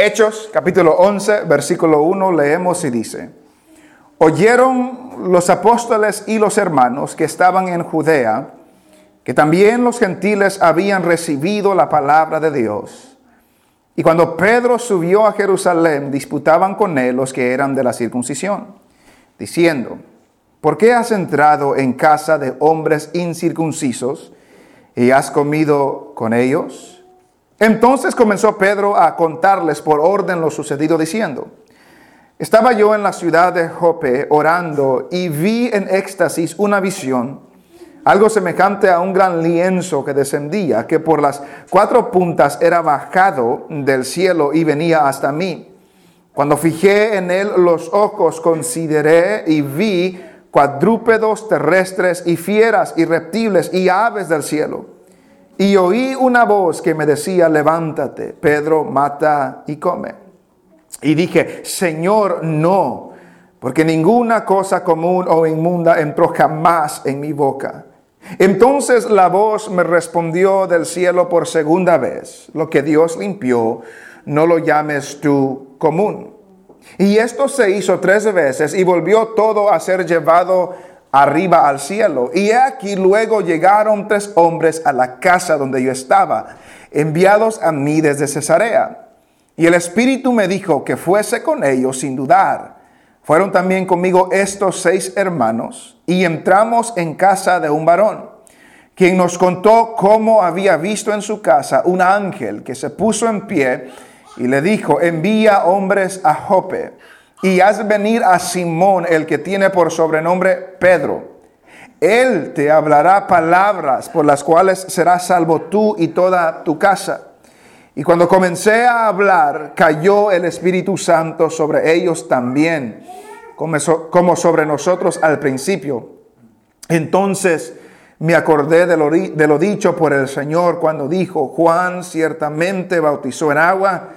Hechos, capítulo 11, versículo 1, leemos y dice, oyeron los apóstoles y los hermanos que estaban en Judea, que también los gentiles habían recibido la palabra de Dios. Y cuando Pedro subió a Jerusalén, disputaban con él los que eran de la circuncisión, diciendo, ¿por qué has entrado en casa de hombres incircuncisos y has comido con ellos? Entonces comenzó Pedro a contarles por orden lo sucedido, diciendo, estaba yo en la ciudad de Jope orando y vi en éxtasis una visión, algo semejante a un gran lienzo que descendía, que por las cuatro puntas era bajado del cielo y venía hasta mí. Cuando fijé en él los ojos, consideré y vi cuadrúpedos terrestres y fieras y reptiles y aves del cielo. Y oí una voz que me decía, levántate, Pedro, mata y come. Y dije, Señor, no, porque ninguna cosa común o inmunda entró jamás en mi boca. Entonces la voz me respondió del cielo por segunda vez, lo que Dios limpió, no lo llames tú común. Y esto se hizo tres veces y volvió todo a ser llevado arriba al cielo. Y aquí luego llegaron tres hombres a la casa donde yo estaba, enviados a mí desde Cesarea y el Espíritu me dijo que fuese con ellos sin dudar. Fueron también conmigo estos seis hermanos y entramos en casa de un varón, quien nos contó cómo había visto en su casa un ángel que se puso en pie y le dijo, envía hombres a Jope y haz venir a Simón, el que tiene por sobrenombre Pedro. Él te hablará palabras por las cuales serás salvo tú y toda tu casa. Y cuando comencé a hablar, cayó el Espíritu Santo sobre ellos también, como sobre nosotros al principio. Entonces me acordé de lo, dicho por el Señor cuando dijo, Juan ciertamente bautizó en agua,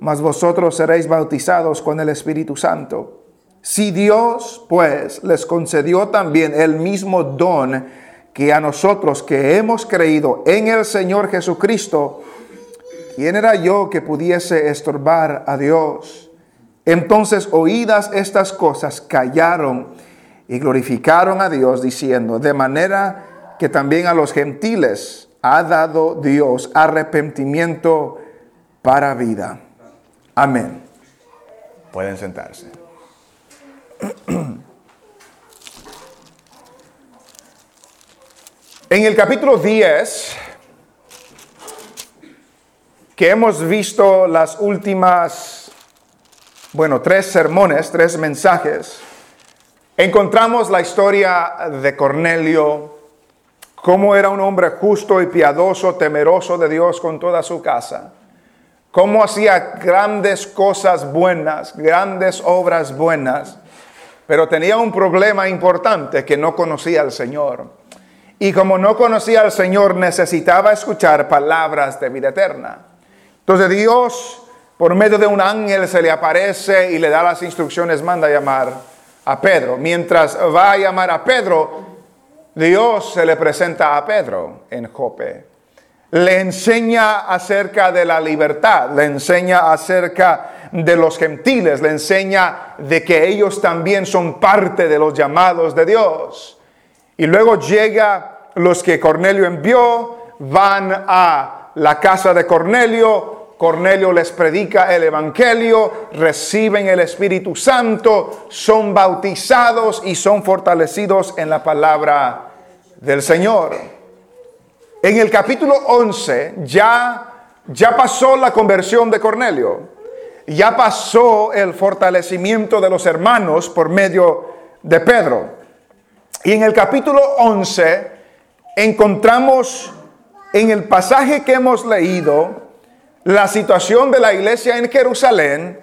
mas vosotros seréis bautizados con el Espíritu Santo. Si Dios, pues, les concedió también el mismo don que a nosotros que hemos creído en el Señor Jesucristo, ¿quién era yo que pudiese estorbar a Dios? Entonces, oídas estas cosas, callaron y glorificaron a Dios diciendo, de manera que también a los gentiles ha dado Dios arrepentimiento para vida. Amén. Pueden sentarse. En el capítulo 10 que hemos visto las últimas, bueno, tres sermones, tres mensajes, encontramos la historia de Cornelio, cómo era un hombre justo y piadoso, temeroso de Dios con toda su casa, cómo hacía grandes cosas buenas, grandes obras buenas, pero tenía un problema importante que no conocía al Señor. Y como no conocía al Señor, necesitaba escuchar palabras de vida eterna. Entonces Dios, por medio de un ángel, se le aparece y le da las instrucciones, manda a llamar a Pedro. Mientras va a llamar a Pedro, Dios se le presenta a Pedro en Jope. Le enseña acerca de la libertad, le enseña acerca de los gentiles, le enseña de que ellos también son parte de los llamados de Dios. Y luego llega los que Cornelio envió, van a la casa de Cornelio, Cornelio les predica el Evangelio, reciben el Espíritu Santo, son bautizados y son fortalecidos en la palabra del Señor. En el capítulo 11 ya, ya pasó la conversión de Cornelio, ya pasó el fortalecimiento de los hermanos por medio de Pedro. Y en el capítulo 11 encontramos en el pasaje que hemos leído, la situación de la iglesia en Jerusalén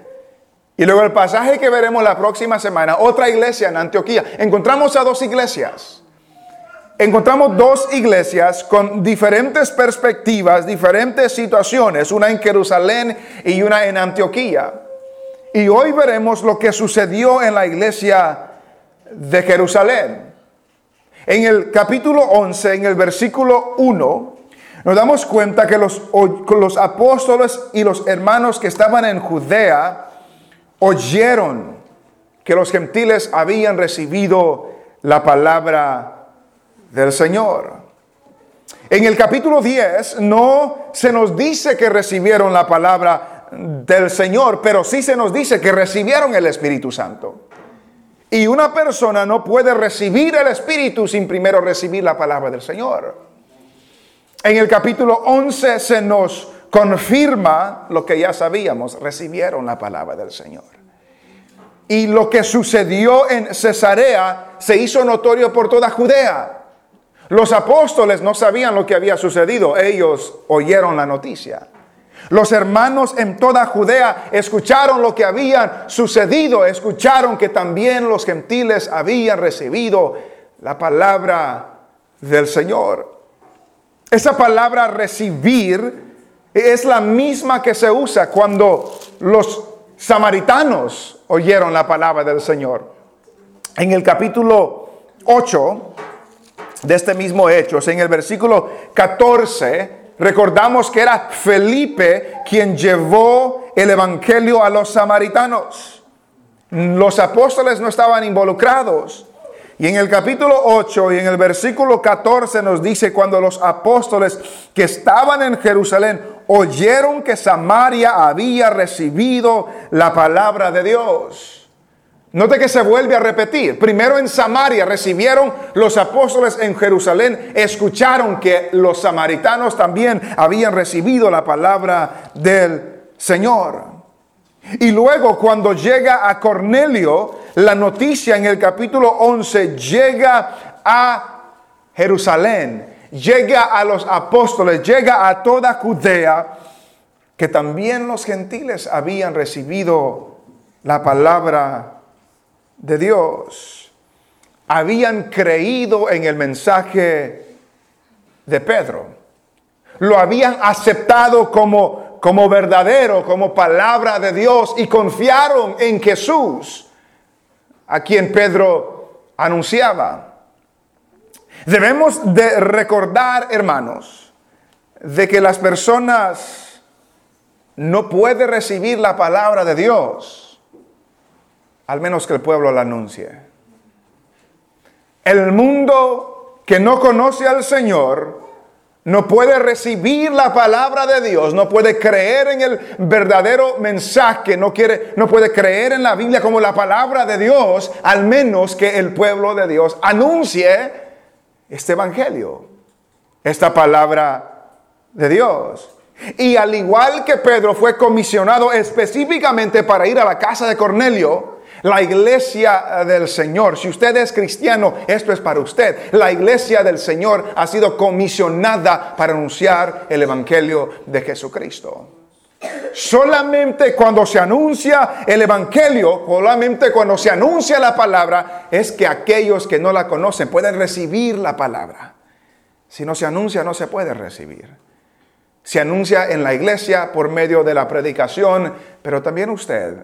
y luego el pasaje que veremos la próxima semana, otra iglesia en Antioquía. Encontramos a dos iglesias. Encontramos dos iglesias con diferentes perspectivas, diferentes situaciones, una en Jerusalén y una en Antioquía. Y hoy veremos lo que sucedió en la iglesia de Jerusalén. En el capítulo 11, en el versículo 1, nos damos cuenta que los, los apóstoles y los hermanos que estaban en Judea oyeron que los gentiles habían recibido la palabra del Señor. En el capítulo 10 no se nos dice que recibieron la palabra del Señor, pero sí se nos dice que recibieron el Espíritu Santo. Y una persona no puede recibir el Espíritu sin primero recibir la palabra del Señor. En el capítulo 11 se nos confirma lo que ya sabíamos, recibieron la palabra del Señor. Y lo que sucedió en Cesarea se hizo notorio por toda Judea. Los apóstoles no sabían lo que había sucedido, ellos oyeron la noticia. Los hermanos en toda Judea escucharon lo que había sucedido, escucharon que también los gentiles habían recibido la palabra del Señor. Esa palabra recibir es la misma que se usa cuando los samaritanos oyeron la palabra del Señor. En el capítulo 8 de este mismo Hechos, en el versículo 14, recordamos que era Felipe quien llevó el Evangelio a los samaritanos. Los apóstoles no estaban involucrados. Y en el capítulo 8 y en el versículo 14 nos dice cuando los apóstoles que estaban en Jerusalén oyeron que Samaria había recibido la palabra de Dios. Note que se vuelve a repetir. Primero en Samaria recibieron los apóstoles en Jerusalén, escucharon que los samaritanos también habían recibido la palabra del Señor. Y luego cuando llega a Cornelio, la noticia en el capítulo 11 llega a Jerusalén, llega a los apóstoles, llega a toda Judea, que también los gentiles habían recibido la palabra de Dios. Habían creído en el mensaje de Pedro. Lo habían aceptado como como verdadero, como palabra de Dios y confiaron en Jesús, a quien Pedro anunciaba. Debemos de recordar, hermanos, de que las personas no pueden recibir la palabra de Dios, al menos que el pueblo la anuncie. El mundo que no conoce al Señor no puede recibir la palabra de Dios, no puede creer en el verdadero mensaje, no, quiere, no puede creer en la Biblia como la palabra de Dios, al menos que el pueblo de Dios anuncie este evangelio, esta palabra de Dios. Y al igual que Pedro fue comisionado específicamente para ir a la casa de Cornelio, la iglesia eh, del Señor, si usted es cristiano, esto es para usted. La iglesia del Señor ha sido comisionada para anunciar el Evangelio de Jesucristo. Solamente cuando se anuncia el Evangelio, solamente cuando se anuncia la palabra, es que aquellos que no la conocen pueden recibir la palabra. Si no se anuncia, no se puede recibir. Se anuncia en la iglesia por medio de la predicación, pero también usted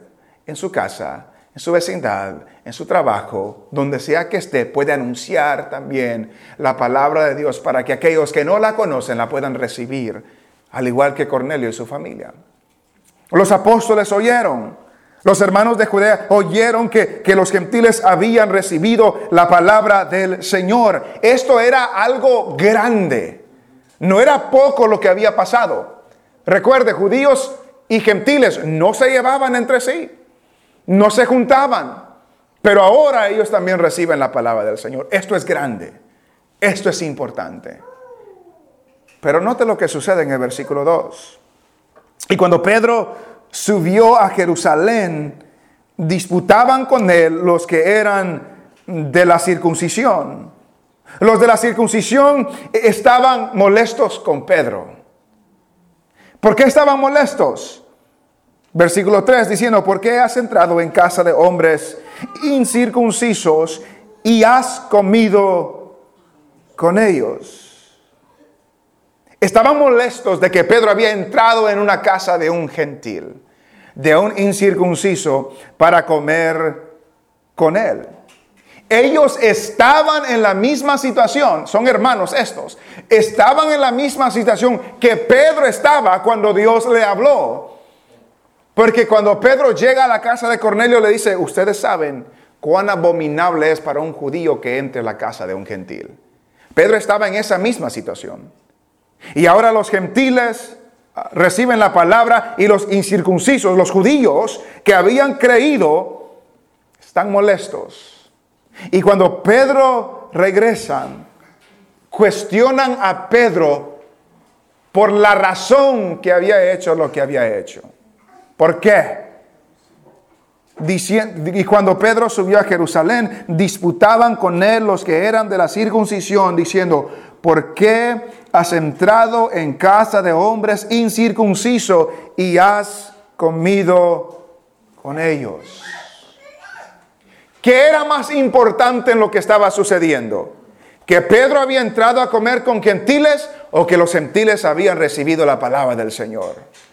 en su casa en su vecindad, en su trabajo, donde sea que esté, puede anunciar también la palabra de Dios para que aquellos que no la conocen la puedan recibir, al igual que Cornelio y su familia. Los apóstoles oyeron, los hermanos de Judea oyeron que, que los gentiles habían recibido la palabra del Señor. Esto era algo grande, no era poco lo que había pasado. Recuerde, judíos y gentiles no se llevaban entre sí no se juntaban, pero ahora ellos también reciben la palabra del Señor. Esto es grande, esto es importante. Pero note lo que sucede en el versículo 2. Y cuando Pedro subió a Jerusalén, disputaban con él los que eran de la circuncisión. Los de la circuncisión estaban molestos con Pedro. ¿Por qué estaban molestos? Versículo 3 diciendo, ¿por qué has entrado en casa de hombres incircuncisos y has comido con ellos? Estaban molestos de que Pedro había entrado en una casa de un gentil, de un incircunciso, para comer con él. Ellos estaban en la misma situación, son hermanos estos, estaban en la misma situación que Pedro estaba cuando Dios le habló. Porque cuando Pedro llega a la casa de Cornelio le dice, ustedes saben cuán abominable es para un judío que entre a la casa de un gentil. Pedro estaba en esa misma situación. Y ahora los gentiles ah, reciben la palabra y los incircuncisos, los judíos que habían creído, están molestos y cuando Pedro regresa, cuestionan a Pedro por la razón que había hecho lo que había hecho. ¿Por qué? y cuando Pedro subió a Jerusalén, disputaban con él los que eran de la circuncisión, diciendo, ¿por qué has entrado en casa de hombres incircuncisos y has comido con ellos? ¿Qué era más importante en lo que estaba sucediendo? ¿Que Pedro había entrado a comer con gentiles o que los gentiles habían recibido la palabra del Señor?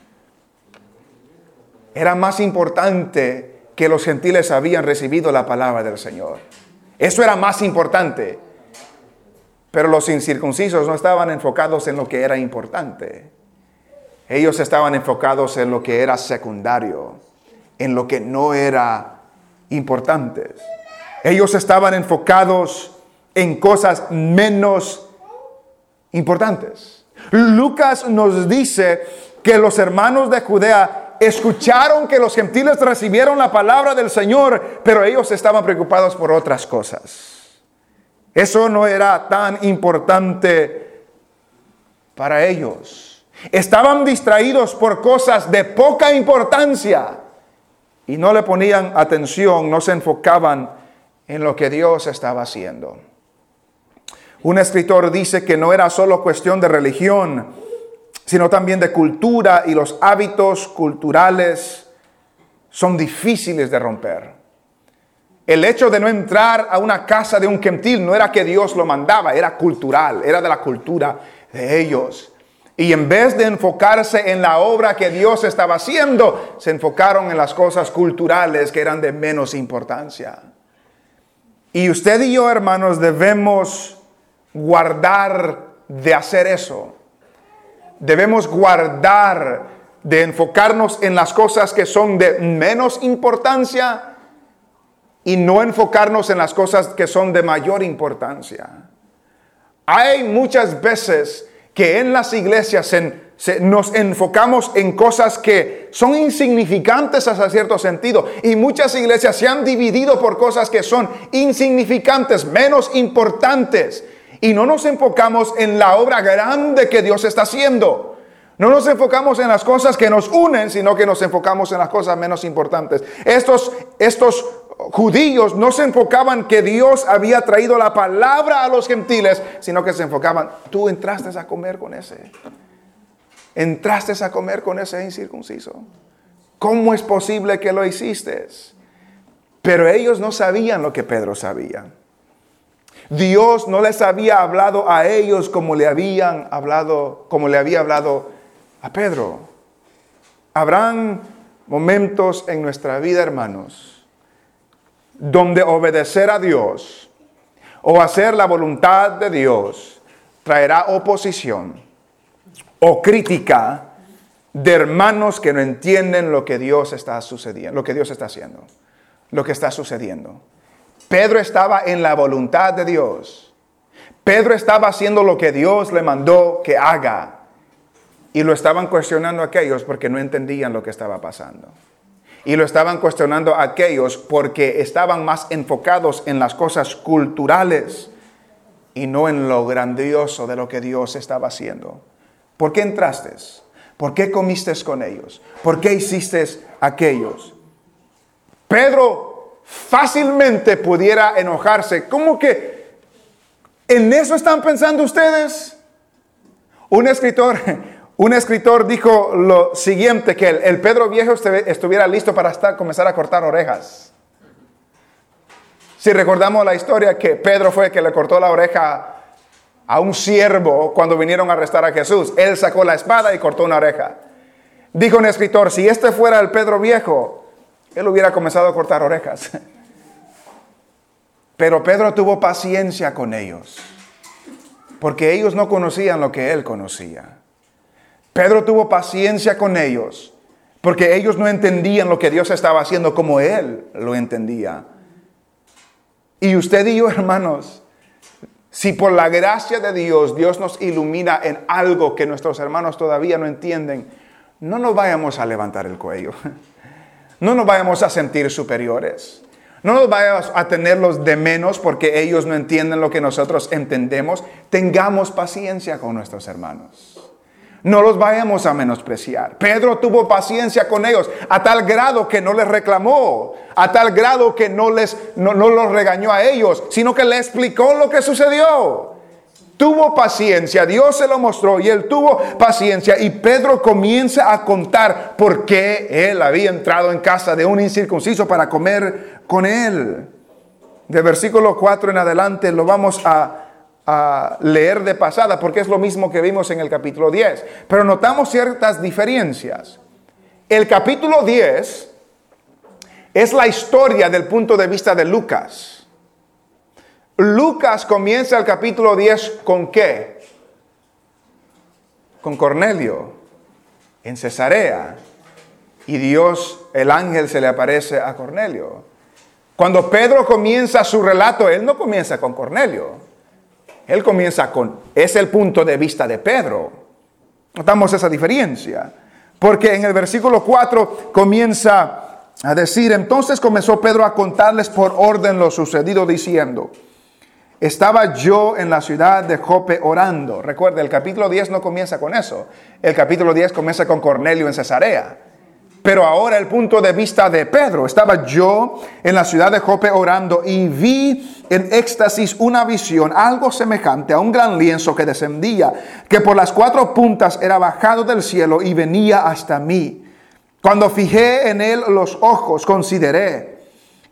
Era más importante que los gentiles habían recibido la palabra del Señor. Eso era más importante. Pero los incircuncisos no estaban enfocados en lo que era importante. Ellos estaban enfocados en lo que era secundario, en lo que no era importantes. Ellos estaban enfocados en cosas menos importantes. Lucas nos dice que los hermanos de Judea escucharon que los gentiles recibieron la palabra del Señor, pero ellos estaban preocupados por otras cosas. Eso no era tan importante para ellos. Estaban distraídos por cosas de poca importancia y no le ponían atención, no se enfocaban en lo que Dios estaba haciendo. Un escritor dice que no era solo cuestión de religión, sino también de cultura y los hábitos culturales son difíciles de romper. El hecho de no entrar a una casa de un gentil no era que Dios lo mandaba, era cultural, era de la cultura de ellos. Y en vez de enfocarse en la obra que Dios estaba haciendo, se enfocaron en las cosas culturales que eran de menos importancia. Y usted y yo, hermanos, debemos guardar de hacer eso. Debemos guardar de enfocarnos en las cosas que son de menos importancia y no enfocarnos en las cosas que son de mayor importancia. Hay muchas veces que en las iglesias nos enfocamos en cosas que son insignificantes hasta cierto sentido. Y muchas iglesias se han dividido por cosas que son insignificantes, menos importantes. Y no nos enfocamos en la obra grande que Dios está haciendo. No nos enfocamos en las cosas que nos unen, sino que nos enfocamos en las cosas menos importantes. Estos, estos judíos no se enfocaban que Dios había traído la palabra a los gentiles, sino que se enfocaban, tú entraste a comer con ese. Entraste a comer con ese incircunciso. ¿Cómo es posible que lo hiciste? Pero ellos no sabían lo que Pedro sabía. Dios no les había hablado a ellos como le habían hablado, como le había hablado a Pedro. Habrán momentos en nuestra vida, hermanos, donde obedecer a Dios o hacer la voluntad de Dios traerá oposición o crítica de hermanos que no entienden lo que Dios está sucediendo, lo que Dios está haciendo, lo que está sucediendo. Pedro estaba en la voluntad de Dios. Pedro estaba haciendo lo que Dios le mandó que haga. Y lo estaban cuestionando aquellos porque no entendían lo que estaba pasando. Y lo estaban cuestionando aquellos porque estaban más enfocados en las cosas culturales y no en lo grandioso de lo que Dios estaba haciendo. ¿Por qué entraste? ¿Por qué comiste con ellos? ¿Por qué hiciste aquellos? Pedro fácilmente pudiera enojarse. ¿Cómo que en eso están pensando ustedes? Un escritor un escritor dijo lo siguiente, que el, Pedro viejo estuviera listo para comenzar a cortar orejas. Si recordamos la historia que Pedro fue el que le cortó la oreja a un siervo cuando vinieron a arrestar a Jesús, él sacó la espada y cortó una oreja. Dijo un escritor, si este fuera el Pedro viejo, él hubiera comenzado a cortar orejas. Pero Pedro tuvo paciencia con ellos, porque ellos no conocían lo que él conocía. Pedro tuvo paciencia con ellos, porque ellos no entendían lo que Dios estaba haciendo como él lo entendía. Y usted y yo, hermanos, si por la gracia de Dios Dios nos ilumina en algo que nuestros hermanos todavía no entienden, no nos vayamos a levantar el cuello. No nos vayamos a sentir superiores. No nos vayamos a tenerlos de menos porque ellos no entienden lo que nosotros entendemos. Tengamos paciencia con nuestros hermanos. No los vayamos a menospreciar. Pedro tuvo paciencia con ellos a tal grado que no les reclamó, a tal grado que no les no, no los regañó a ellos, sino que le explicó lo que sucedió. Tuvo paciencia, Dios se lo mostró y él tuvo paciencia y Pedro comienza a contar por qué él había entrado en casa de un incircunciso para comer con él. De versículo 4 en adelante lo vamos a, a leer de pasada porque es lo mismo que vimos en el capítulo 10, pero notamos ciertas diferencias. El capítulo 10 es la historia del punto de vista de Lucas. Lucas comienza el capítulo 10 con qué? Con Cornelio, en Cesarea. Y Dios, el ángel, se le aparece a Cornelio. Cuando Pedro comienza su relato, él no comienza con Cornelio. Él comienza con, es el punto de vista de Pedro. Notamos esa diferencia. Porque en el versículo 4 comienza a decir, entonces comenzó Pedro a contarles por orden lo sucedido diciendo, estaba yo en la ciudad de Jope orando. Recuerde, el capítulo 10 no comienza con eso. El capítulo 10 comienza con Cornelio en Cesarea. Pero ahora el punto de vista de Pedro. Estaba yo en la ciudad de Jope orando y vi en éxtasis una visión, algo semejante a un gran lienzo que descendía, que por las cuatro puntas era bajado del cielo y venía hasta mí. Cuando fijé en él los ojos, consideré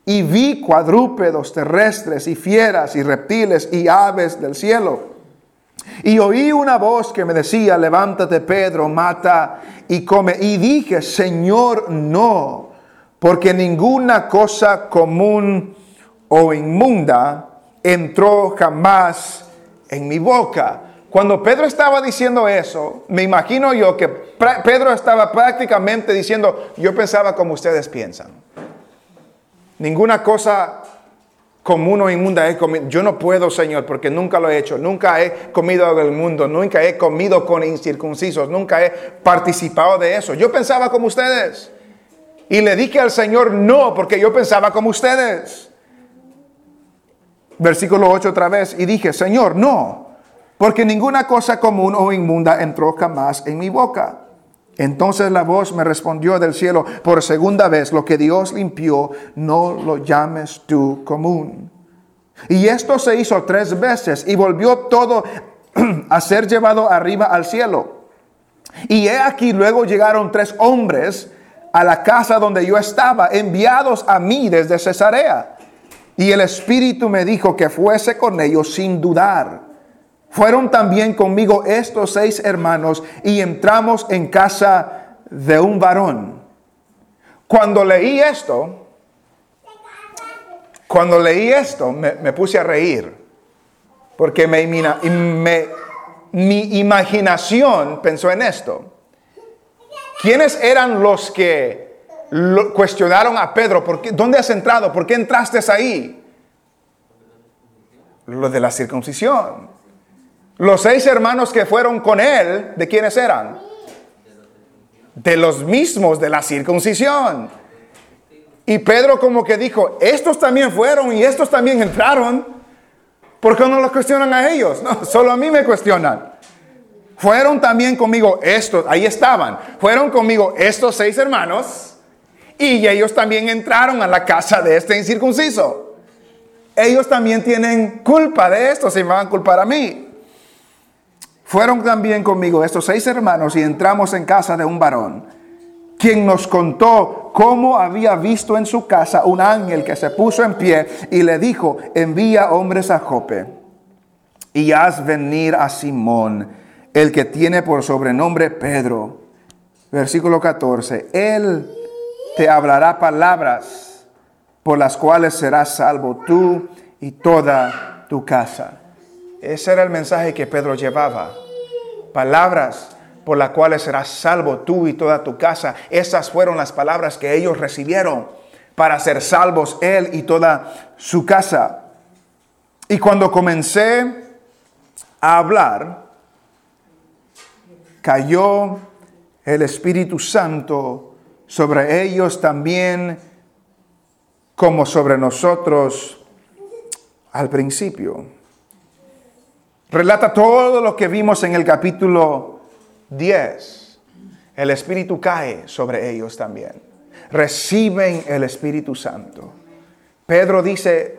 y vi cuadrúpedos terrestres y fieras y reptiles y aves del cielo. Y oí una voz que me decía, levántate Pedro, mata y come. Y dije, Señor, no, porque ninguna cosa común o inmunda entró jamás en mi boca. Cuando Pedro estaba diciendo eso, me imagino yo que Pedro estaba prácticamente diciendo, yo pensaba como ustedes piensan. Ninguna cosa común o inmunda he comido. Yo no puedo, Señor, porque nunca lo he hecho. Nunca he comido del mundo. Nunca he comido con incircuncisos. Nunca he participado de eso. Yo pensaba como ustedes. Y le dije al Señor no, porque yo pensaba como ustedes. Versículo 8 otra vez. Y dije, Señor, no, porque ninguna cosa común o inmunda entró jamás en mi boca. Entonces la voz me respondió del cielo por segunda vez, lo que Dios limpió, no lo llames tú común. Y esto se hizo tres veces y volvió todo a ser llevado arriba al cielo. Y he aquí luego llegaron tres hombres a la casa donde yo estaba, enviados a mí desde Cesarea. Y el Espíritu me dijo que fuese con ellos sin dudar. Fueron también conmigo estos seis hermanos y entramos en casa de un varón. Cuando leí esto, cuando leí esto, me, puse a reír, porque me, mi imaginación pensó en esto. ¿Quiénes eran los que cuestionaron a Pedro? ¿por qué, ¿Dónde has entrado? ¿Por qué entraste ahí? Lo de la circuncisión. Los seis hermanos que fueron con él, ¿de quiénes eran? De los mismos de la circuncisión. Y Pedro como que dijo, estos también fueron y estos también entraron. ¿Por qué no los cuestionan a ellos? No, solo a mí me cuestionan. Fueron también conmigo estos, ahí estaban, fueron conmigo estos seis hermanos y ellos también entraron a la casa de este incircunciso. Ellos también tienen culpa de esto, se me van a culpar a mí. Fueron también conmigo estos seis hermanos y entramos en casa de un varón, quien nos contó cómo había visto en su casa un ángel que se puso en pie y le dijo, envía hombres a Jope y haz venir a Simón, el que tiene por sobrenombre Pedro. Versículo 14, él te hablará palabras por las cuales serás salvo tú y toda tu casa. Ese era el mensaje que Pedro llevaba. Palabras por las cuales serás salvo tú y toda tu casa. Esas fueron las palabras que ellos recibieron para ser salvos él y toda su casa. Y cuando comencé a hablar, cayó el Espíritu Santo sobre ellos también como sobre nosotros al principio. Relata todo lo que vimos en el capítulo 10. El Espíritu cae sobre ellos también. Reciben el Espíritu Santo. Pedro dice,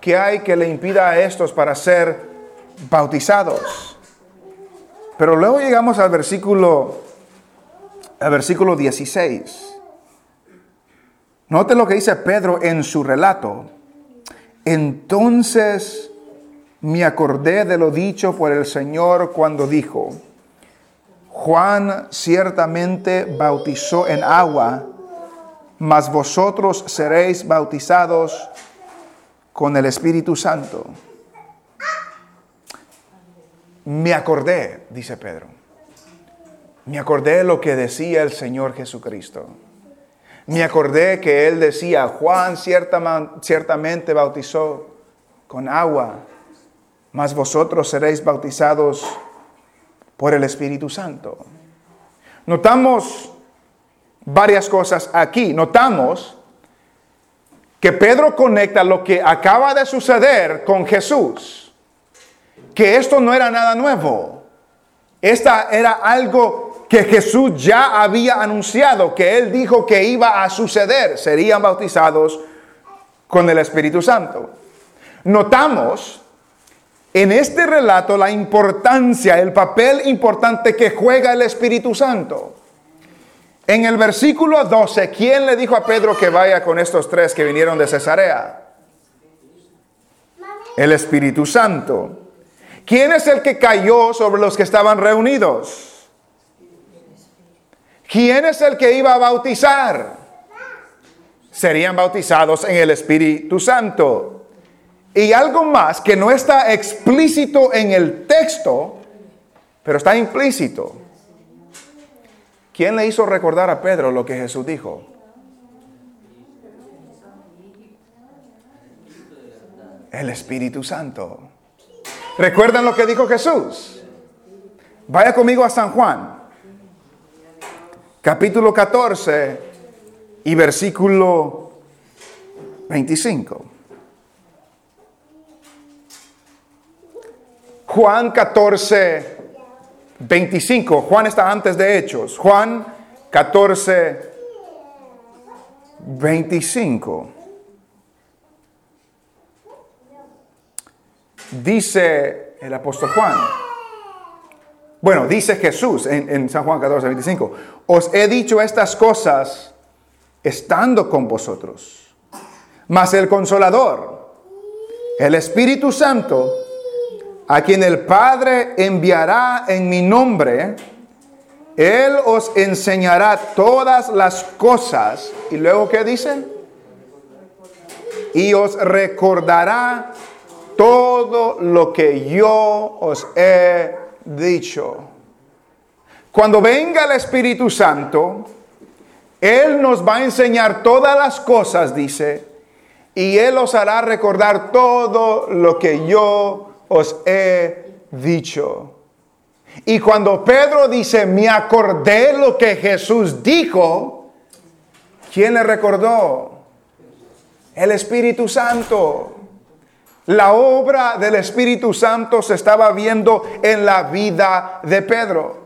que hay que le impida a estos para ser bautizados? Pero luego llegamos al versículo, al versículo 16. Note lo que dice Pedro en su relato. Entonces me acordé de lo dicho por el Señor cuando dijo, Juan ciertamente bautizó en agua, mas vosotros seréis bautizados con el Espíritu Santo. Me acordé, dice Pedro. Me acordé lo que decía el Señor Jesucristo. Me acordé que Él decía, Juan ciertamente bautizó con agua, mas vosotros seréis bautizados por el Espíritu Santo. Notamos varias cosas aquí. Notamos que Pedro conecta lo que acaba de suceder con Jesús que esto no era nada nuevo. Esta era algo que Jesús ya había anunciado, que él dijo que iba a suceder. Serían bautizados con el Espíritu Santo. Notamos en este relato la importancia, el papel importante que juega el Espíritu Santo. En el versículo 12, ¿quién le dijo a Pedro que vaya con estos tres que vinieron de Cesarea? El Espíritu Santo. ¿Quién es el que cayó sobre los que estaban reunidos? ¿Quién es el que iba a bautizar? Serían bautizados en el Espíritu Santo. Y algo más que no está explícito en el texto, pero está implícito. ¿Quién le hizo recordar a Pedro lo que Jesús dijo? El Espíritu Santo. ¿Recuerdan lo que dijo Jesús? Vaya conmigo a San Juan, capítulo 14 y versículo 25. Juan 14, 25. Juan está antes de Hechos. Juan 14, 25. dice el apóstol Juan. Bueno, dice Jesús en, San Juan 14, 25. Os he dicho estas cosas estando con vosotros. Mas el consolador, el Espíritu Santo, a quien el Padre enviará en mi nombre, Él os enseñará todas las cosas. ¿Y luego qué dice? Y os recordará todo lo que yo os he dicho. Cuando venga el Espíritu Santo, Él nos va a enseñar todas las cosas, dice, y Él os hará recordar todo lo que yo os he dicho. Y cuando Pedro dice, me acordé lo que Jesús dijo, ¿quién le recordó? El Espíritu Santo. La obra del Espíritu Santo se estaba viendo en la vida de Pedro.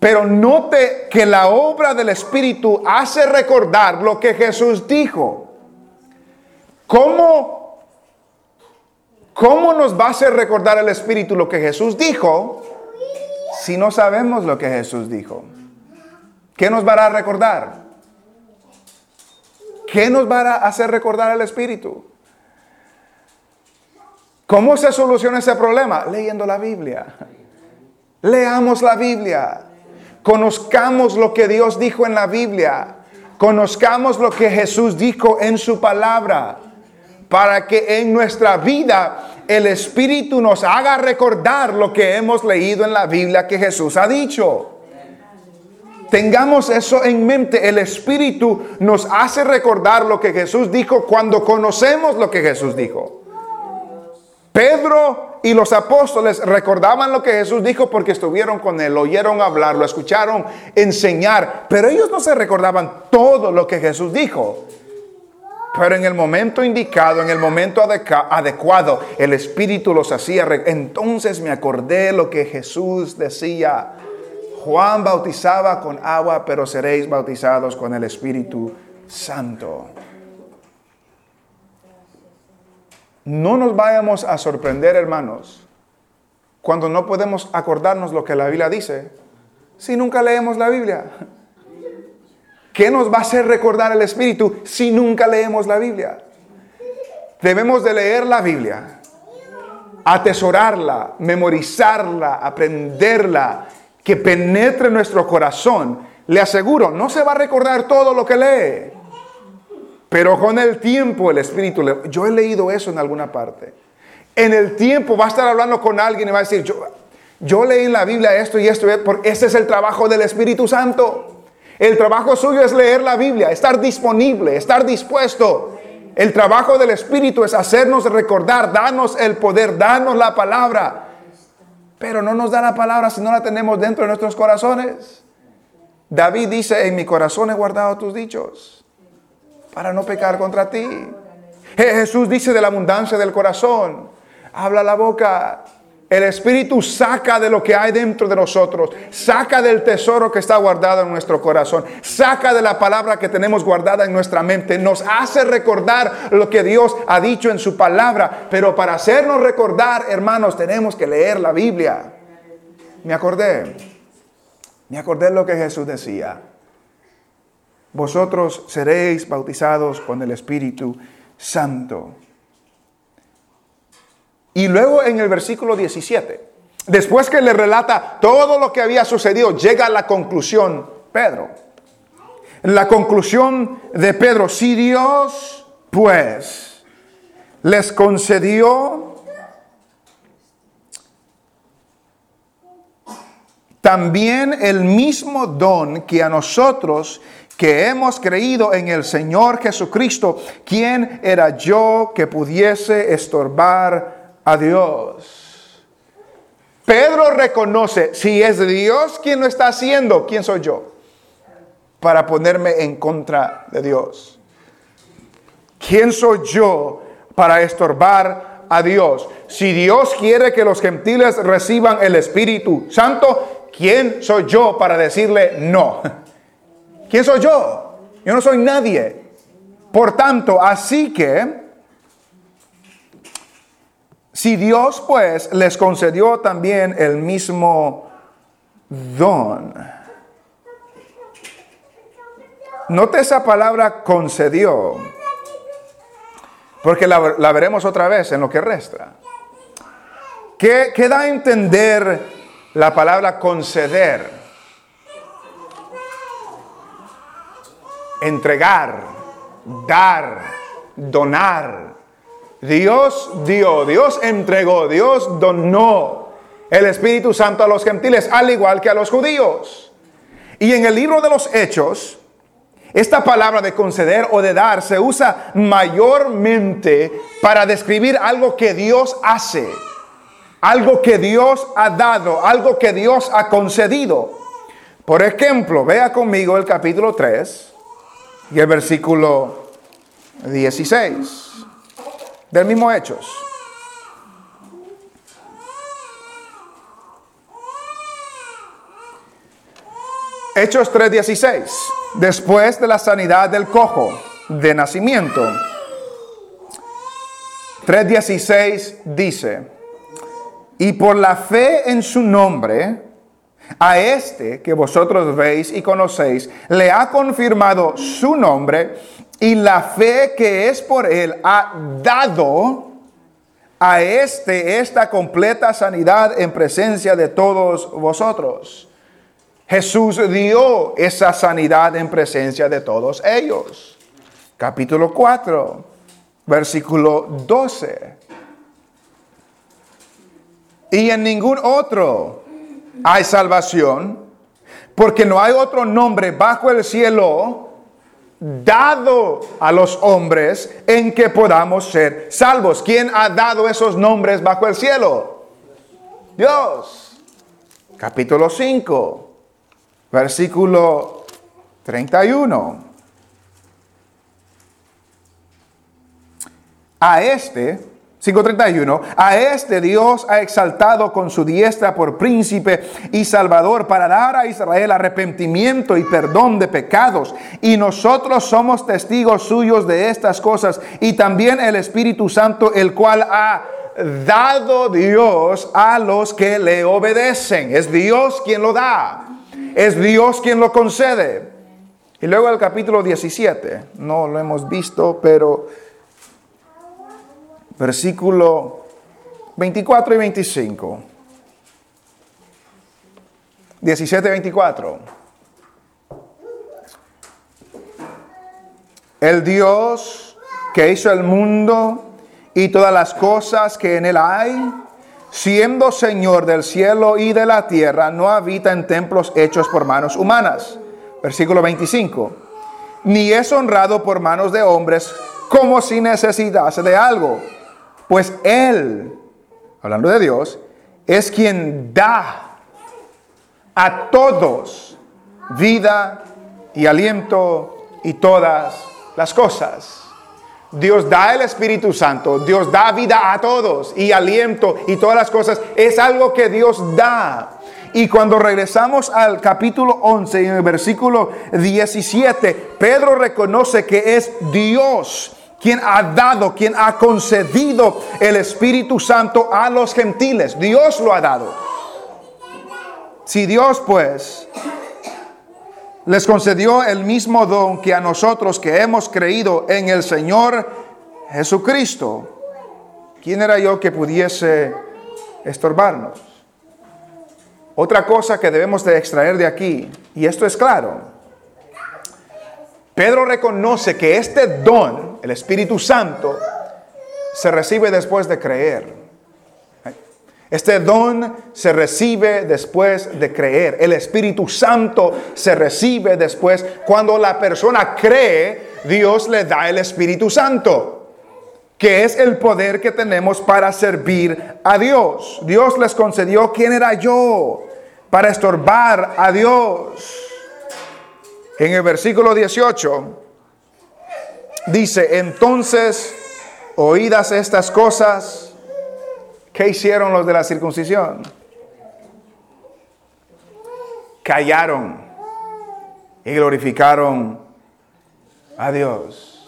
Pero note que la obra del Espíritu hace recordar lo que Jesús dijo. ¿Cómo, ¿Cómo nos va a hacer recordar el Espíritu lo que Jesús dijo si no sabemos lo que Jesús dijo? ¿Qué nos va a recordar? ¿Qué nos va a hacer recordar el Espíritu? ¿Cómo se soluciona ese problema? Leyendo la Biblia. Leamos la Biblia. Conozcamos lo que Dios dijo en la Biblia. Conozcamos lo que Jesús dijo en su palabra. Para que en nuestra vida el Espíritu nos haga recordar lo que hemos leído en la Biblia que Jesús ha dicho. Tengamos eso en mente. El Espíritu nos hace recordar lo que Jesús dijo cuando conocemos lo que Jesús dijo. Pedro y los apóstoles recordaban lo que Jesús dijo porque estuvieron con él, oyeron hablar, lo escucharon enseñar, pero ellos no se recordaban todo lo que Jesús dijo. Pero en el momento indicado, en el momento adecuado, el Espíritu los hacía. Entonces me acordé lo que Jesús decía. Juan bautizaba con agua, pero seréis bautizados con el Espíritu Santo. No nos vayamos a sorprender, hermanos, cuando no podemos acordarnos lo que la Biblia dice, si nunca leemos la Biblia. ¿Qué nos va a hacer recordar el Espíritu si nunca leemos la Biblia? Debemos de leer la Biblia, atesorarla, memorizarla, aprenderla, que penetre en nuestro corazón. Le aseguro, no se va a recordar todo lo que lee. Pero con el tiempo el Espíritu, yo he leído eso en alguna parte. En el tiempo va a estar hablando con alguien y va a decir, yo, yo leí en la Biblia esto y esto, porque ese es el trabajo del Espíritu Santo. El trabajo suyo es leer la Biblia, estar disponible, estar dispuesto. El trabajo del Espíritu es hacernos recordar, darnos el poder, darnos la palabra. Pero no nos da la palabra si no la tenemos dentro de nuestros corazones. David dice, en mi corazón he guardado tus dichos para no pecar contra ti. Jesús dice de la abundancia del corazón, habla la boca. El Espíritu saca de lo que hay dentro de nosotros, saca del tesoro que está guardado en nuestro corazón, saca de la palabra que tenemos guardada en nuestra mente, nos hace recordar lo que Dios ha dicho en su palabra, pero para hacernos recordar, hermanos, tenemos que leer la Biblia. Me acordé, me acordé lo que Jesús decía vosotros seréis bautizados con el Espíritu Santo. Y luego en el versículo 17, después que le relata todo lo que había sucedido, llega a la conclusión Pedro. La conclusión de Pedro, si Dios pues les concedió también el mismo don que a nosotros que hemos creído en el Señor Jesucristo, ¿quién era yo que pudiese estorbar a Dios? Pedro reconoce, si es Dios quien lo está haciendo, ¿quién soy yo? Para ponerme en contra de Dios. ¿Quién soy yo para estorbar a Dios? Si Dios quiere que los gentiles reciban el Espíritu Santo, ¿quién soy yo para decirle no? ¿Quién soy yo? Yo no soy nadie. Por tanto, así que, si Dios pues les concedió también el mismo don. Note esa palabra concedió, porque la, veremos otra vez en lo que resta. ¿Qué, ¿Qué da a entender la palabra conceder? entregar, dar, donar. Dios dio, Dios entregó, Dios donó el Espíritu Santo a los gentiles, al igual que a los judíos. Y en el libro de los Hechos, esta palabra de conceder o de dar se usa mayormente para describir algo que Dios hace, algo que Dios ha dado, algo que Dios ha concedido. Por ejemplo, vea conmigo el capítulo 3 y el versículo 16 del mismo Hechos. Hechos 3:16, después de la sanidad del cojo de nacimiento. 3:16 dice, y por la fe en su nombre, a este que vosotros veis y conocéis, le ha confirmado su nombre y la fe que es por él ha dado a este esta completa sanidad en presencia de todos vosotros. Jesús dio esa sanidad en presencia de todos ellos. Capítulo 4, versículo 12. Y en ningún otro hay salvación, porque no hay otro nombre bajo el cielo dado a los hombres en que podamos ser salvos. ¿Quién ha dado esos nombres bajo el cielo? Dios. Capítulo 5, versículo 31. A este, 5.31, a este Dios ha exaltado con su diestra por príncipe y salvador para dar a Israel arrepentimiento y perdón de pecados. Y nosotros somos testigos suyos de estas cosas y también el Espíritu Santo, el cual ha dado Dios a los que le obedecen. Es Dios quien lo da. Es Dios quien lo concede. Y luego el capítulo 17, no lo hemos visto, pero versículo 24 y 25. 17 y 24. El Dios que hizo el mundo y todas las cosas que en él hay, siendo Señor del cielo y de la tierra, no habita en templos hechos por manos humanas. Versículo 25. Ni es honrado por manos de hombres como si necesitase de algo pues Él, hablando de Dios, es quien da a todos vida y aliento y todas las cosas. Dios da el Espíritu Santo, Dios da vida a todos y aliento y todas las cosas. Es algo que Dios da. Y cuando regresamos al capítulo 11, en el versículo 17, Pedro reconoce que es Dios quien ha dado, quien ha concedido el Espíritu Santo a los gentiles. Dios lo ha dado. Si Dios pues les concedió el mismo don que a nosotros que hemos creído en el Señor Jesucristo, ¿quién era yo que pudiese estorbarnos? Otra cosa que debemos de extraer de aquí, y esto es claro, Pedro reconoce que este don, el Espíritu Santo, se recibe después de creer. Este don se recibe después de creer. El Espíritu Santo se recibe después. Cuando la persona cree, Dios le da el Espíritu Santo, que es el poder que tenemos para servir a Dios. Dios les concedió quién era yo para estorbar a Dios. En el versículo 18 dice, entonces, oídas estas cosas, ¿qué hicieron los de la circuncisión? Callaron y glorificaron a Dios.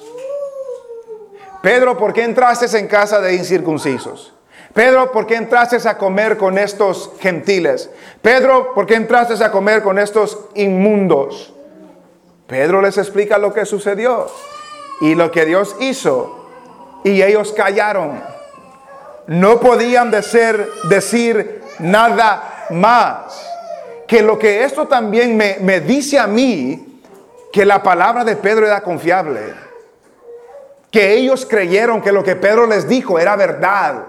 Pedro, ¿por qué entraste en casa de incircuncisos? Pedro, ¿por qué entraste a comer con estos gentiles? Pedro, ¿por qué entraste a comer con estos inmundos? Pedro les explica lo que sucedió y lo que Dios hizo. Y ellos callaron. No podían decir, decir nada más. Que lo que esto también me, me dice a mí, que la palabra de Pedro era confiable. Que ellos creyeron que lo que Pedro les dijo era verdad.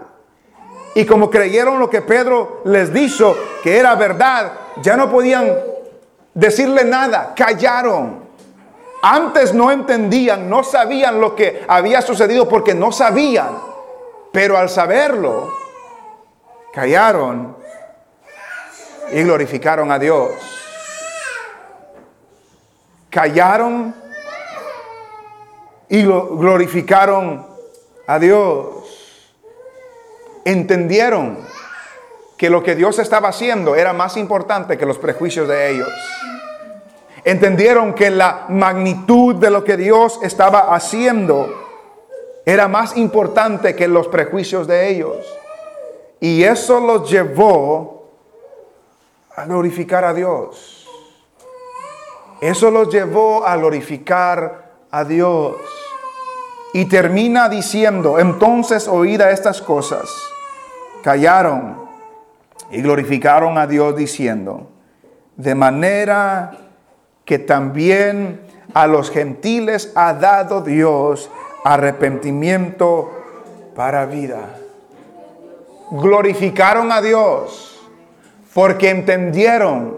Y como creyeron lo que Pedro les dijo que era verdad, ya no podían decirle nada, callaron. Antes no entendían, no sabían lo que había sucedido porque no sabían. Pero al saberlo, callaron y glorificaron a Dios. Callaron y glorificaron a Dios. Entendieron que lo que Dios estaba haciendo era más importante que los prejuicios de ellos entendieron que la magnitud de lo que Dios estaba haciendo era más importante que los prejuicios de ellos. Y eso los llevó a glorificar a Dios. Eso los llevó a glorificar a Dios. Y termina diciendo, entonces oída estas cosas, callaron y glorificaron a Dios diciendo, de manera que también a los gentiles ha dado Dios arrepentimiento para vida. Glorificaron a Dios porque entendieron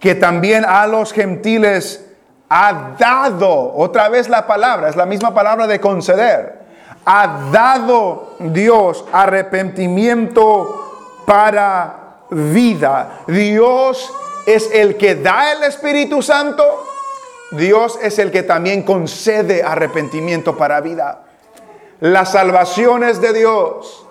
que también a los gentiles ha dado, otra vez la palabra, es la misma palabra de conceder, ha dado Dios arrepentimiento para vida. Dios es el que da el Espíritu Santo, Dios es el que también concede arrepentimiento para vida. La salvación es de Dios.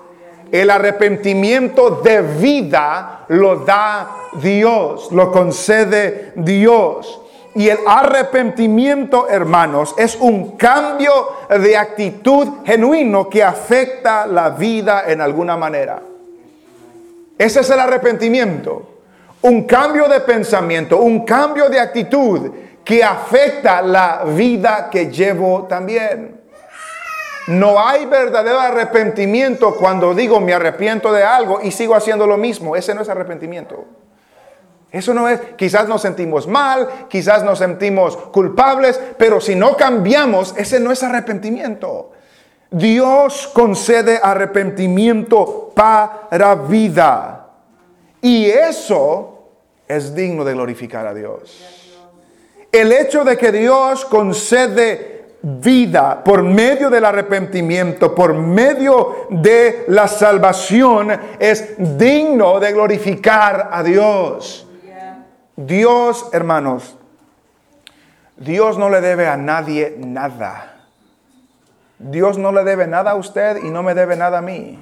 El arrepentimiento de vida lo da Dios, lo concede Dios. Y el arrepentimiento, hermanos, es un cambio de actitud genuino que afecta la vida en alguna manera. Ese es el arrepentimiento. Un cambio de pensamiento, un cambio de actitud que afecta la vida que llevo también. No hay verdadero arrepentimiento cuando digo me arrepiento de algo y sigo haciendo lo mismo. Ese no es arrepentimiento. Eso no es, quizás nos sentimos mal, quizás nos sentimos culpables, pero si no cambiamos, ese no es arrepentimiento. Dios concede arrepentimiento para vida. Y eso es digno de glorificar a Dios. El hecho de que Dios concede vida por medio del arrepentimiento, por medio de la salvación, es digno de glorificar a Dios. Dios, hermanos, Dios no le debe a nadie nada. Dios no le debe nada a usted y no me debe nada a mí.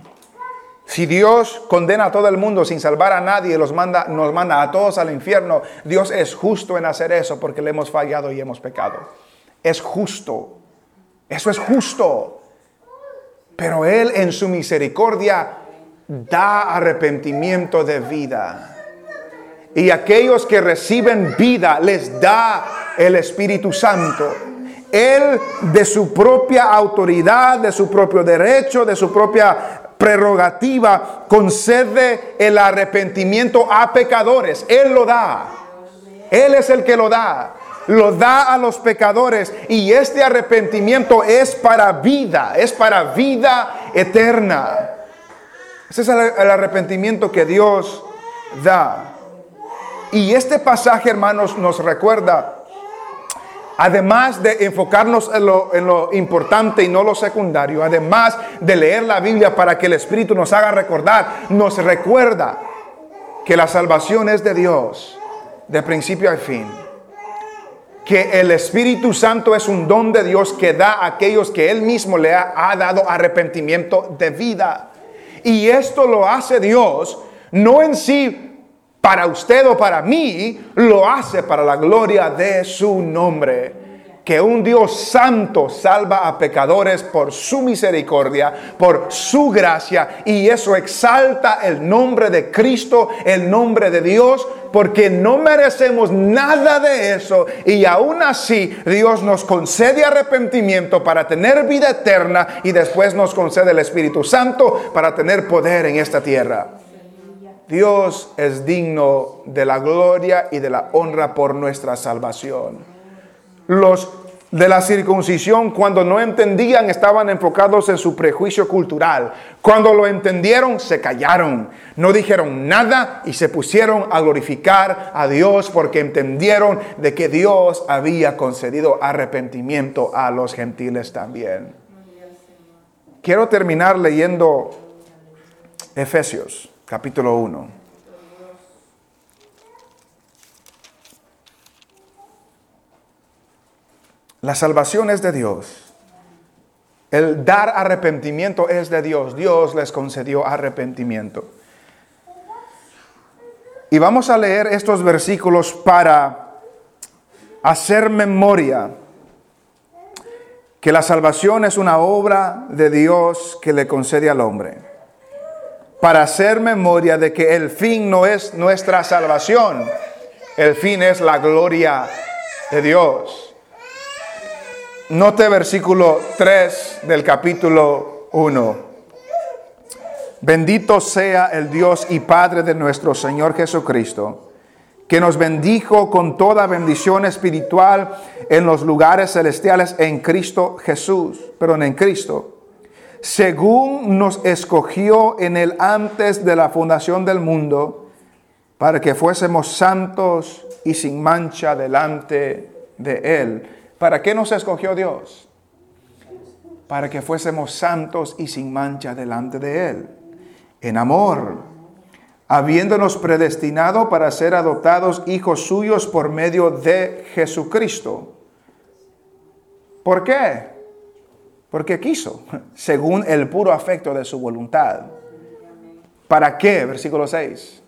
Si Dios condena a todo el mundo sin salvar a nadie, los manda, nos manda a todos al infierno, Dios es justo en hacer eso porque le hemos fallado y hemos pecado. Es justo. Eso es justo. Pero Él en su misericordia da arrepentimiento de vida. Y aquellos que reciben vida les da el Espíritu Santo. Él de su propia autoridad, de su propio derecho, de su propia prerrogativa, concede el arrepentimiento a pecadores. Él lo da. Él es el que lo da. Lo da a los pecadores y este arrepentimiento es para vida, es para vida eterna. Ese es el arrepentimiento que Dios da. Y este pasaje, hermanos, nos recuerda, además de enfocarnos en lo, importante y no lo secundario, además de leer la Biblia para que el Espíritu nos haga recordar, nos recuerda que la salvación es de Dios, de principio a fin. Que el Espíritu Santo es un don de Dios que da a aquellos que Él mismo le ha, ha dado arrepentimiento de vida. Y esto lo hace Dios no en sí para usted o para mí, lo hace para la gloria de su nombre. Que un Dios santo salva a pecadores por su misericordia, por su gracia, y eso exalta el nombre de Cristo, el nombre de Dios, porque no merecemos nada de eso, y aún así Dios nos concede arrepentimiento para tener vida eterna y después nos concede el Espíritu Santo para tener poder en esta tierra. Dios es digno de la gloria y de la honra por nuestra salvación. Los de la circuncisión, cuando no entendían, estaban enfocados en su prejuicio cultural. Cuando lo entendieron, se callaron, no dijeron nada y se pusieron a glorificar a Dios porque entendieron de que Dios había concedido arrepentimiento a los gentiles también. Quiero terminar leyendo Efesios capítulo 1. La salvación es de Dios. El dar arrepentimiento es de Dios. Dios les concedió arrepentimiento. Y vamos a leer estos versículos para hacer memoria que la salvación es una obra de Dios que le concede al hombre para hacer memoria de que el fin no es nuestra salvación, el fin es la gloria de Dios. Note versículo 3 del capítulo 1. Bendito sea el Dios y Padre de nuestro Señor Jesucristo, que nos bendijo con toda bendición espiritual en los lugares celestiales en Cristo Jesús, perdón, en Cristo, según nos escogió en el antes de la fundación del mundo, para que fuésemos santos y sin mancha delante de Él. ¿Para qué nos escogió Dios? Para que fuésemos santos y sin mancha delante de Él. En amor habiéndonos predestinado para ser adoptados hijos suyos por medio de Jesucristo. ¿Por qué? Porque quiso, según el puro afecto de su voluntad. ¿Para qué? Versículo 6.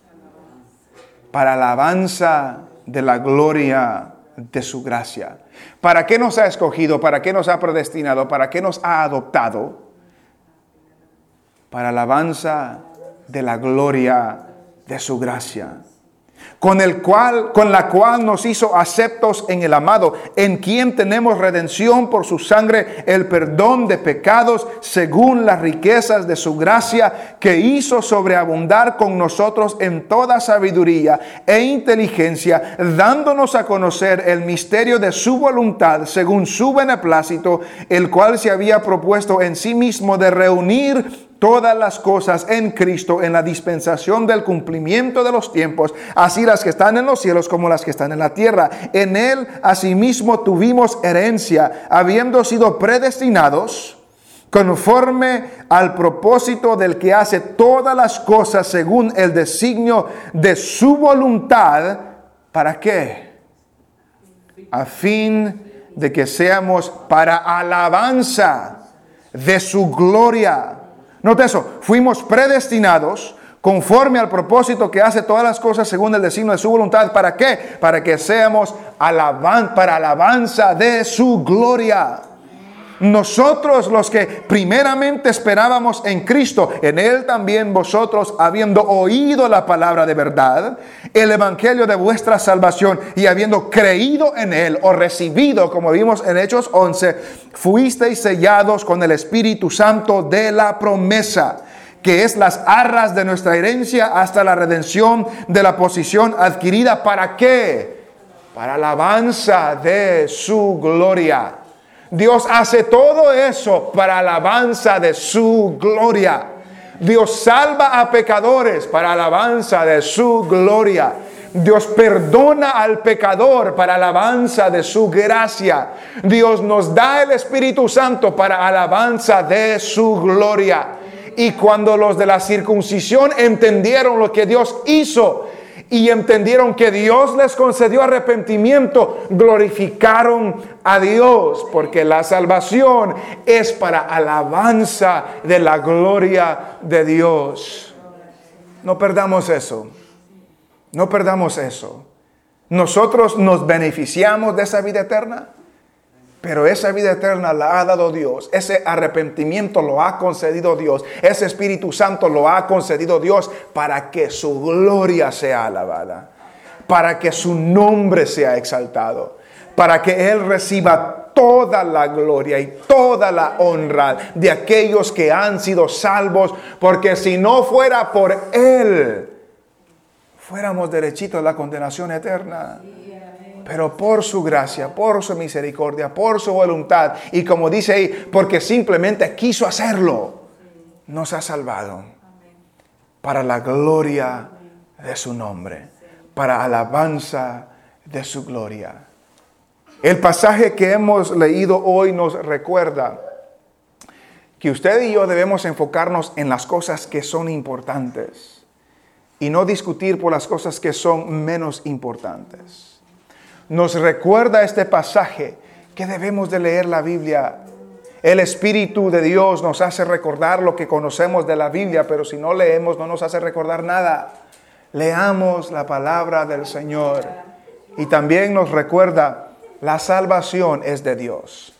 Para alabanza de la gloria de su gracia. ¿Para qué nos ha escogido? ¿Para qué nos ha predestinado? ¿Para qué nos ha adoptado? Para alabanza de la gloria de su gracia, con el cual con la cual nos hizo aceptos en el amado, en quien tenemos redención por su sangre, el perdón de pecados según las riquezas de su gracia que hizo sobreabundar con nosotros en toda sabiduría e inteligencia, dándonos a conocer el misterio de su voluntad según su beneplácito, el cual se había propuesto en sí mismo de reunir todas las cosas en Cristo en la dispensación del cumplimiento de los tiempos, así las que están en los cielos como las que están en la tierra. En Él asimismo tuvimos herencia, habiendo sido predestinados conforme al propósito del que hace todas las cosas según el designio de su voluntad. ¿Para qué? A fin de que seamos para alabanza de su gloria Note eso, fuimos predestinados conforme al propósito que hace todas las cosas según el designio de su voluntad. ¿Para qué? Para que seamos para alabanza de su gloria. Nosotros los que primeramente esperábamos en Cristo, en Él también vosotros, habiendo oído la palabra de verdad, el Evangelio de vuestra salvación y habiendo creído en Él o recibido, como vimos en Hechos 11, fuisteis sellados con el Espíritu Santo de la promesa que es las arras de nuestra herencia hasta la redención de la posición adquirida. ¿Para qué? Para alabanza de su gloria. Dios hace todo eso para alabanza de su gloria. Dios salva a pecadores para alabanza de su gloria. Dios perdona al pecador para alabanza de su gracia. Dios nos da el Espíritu Santo para alabanza de su gloria. Y cuando los de la circuncisión entendieron lo que Dios hizo, y entendieron que Dios les concedió arrepentimiento, glorificaron a Dios, porque la salvación es para alabanza de la gloria de Dios. No perdamos eso, no perdamos eso. Nosotros nos beneficiamos de esa vida eterna. Pero esa vida eterna la ha dado Dios. Ese arrepentimiento lo ha concedido Dios. Ese Espíritu Santo lo ha concedido Dios para que su gloria sea alabada. Para que su nombre sea exaltado. Para que Él reciba toda la gloria y toda la honra de aquellos que han sido salvos. Porque si no fuera por Él, fuéramos derechitos a la condenación eterna pero por su gracia, por su misericordia, por su voluntad, y como dice ahí, porque simplemente quiso hacerlo, nos ha salvado para la gloria de su nombre, para alabanza de su gloria. El pasaje que hemos leído hoy nos recuerda que usted y yo debemos enfocarnos en las cosas que son importantes y no discutir por las cosas que son menos importantes nos recuerda este pasaje que debemos de leer la Biblia. El Espíritu de Dios nos hace recordar lo que conocemos de la Biblia, pero si no leemos no nos hace recordar nada. Leamos la palabra del Señor. Y también nos recuerda, la salvación es de Dios.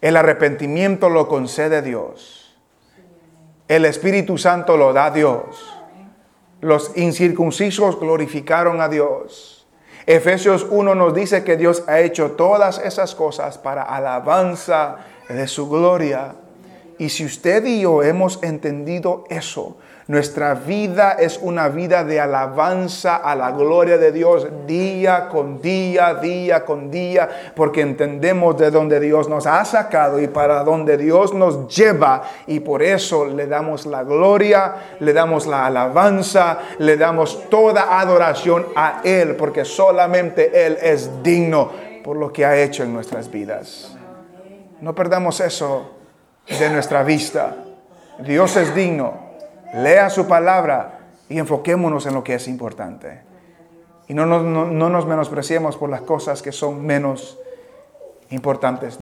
El arrepentimiento lo concede Dios. El Espíritu Santo lo da Dios. Los incircuncisos glorificaron a Dios. Efesios 1 nos dice que Dios ha hecho todas esas cosas para alabanza de su gloria. Y si usted y yo hemos entendido eso, nuestra vida es una vida de alabanza a la gloria de Dios día con día, día con día, porque entendemos de dónde Dios nos ha sacado y para dónde Dios nos lleva. Y por eso le damos la gloria, le damos la alabanza, le damos toda adoración a Él, porque solamente Él es digno por lo que ha hecho en nuestras vidas. No perdamos eso de nuestra vista. Dios es digno lea su palabra y enfoquémonos en lo que es importante. Y no, no, no nos menospreciemos por las cosas que son menos importantes.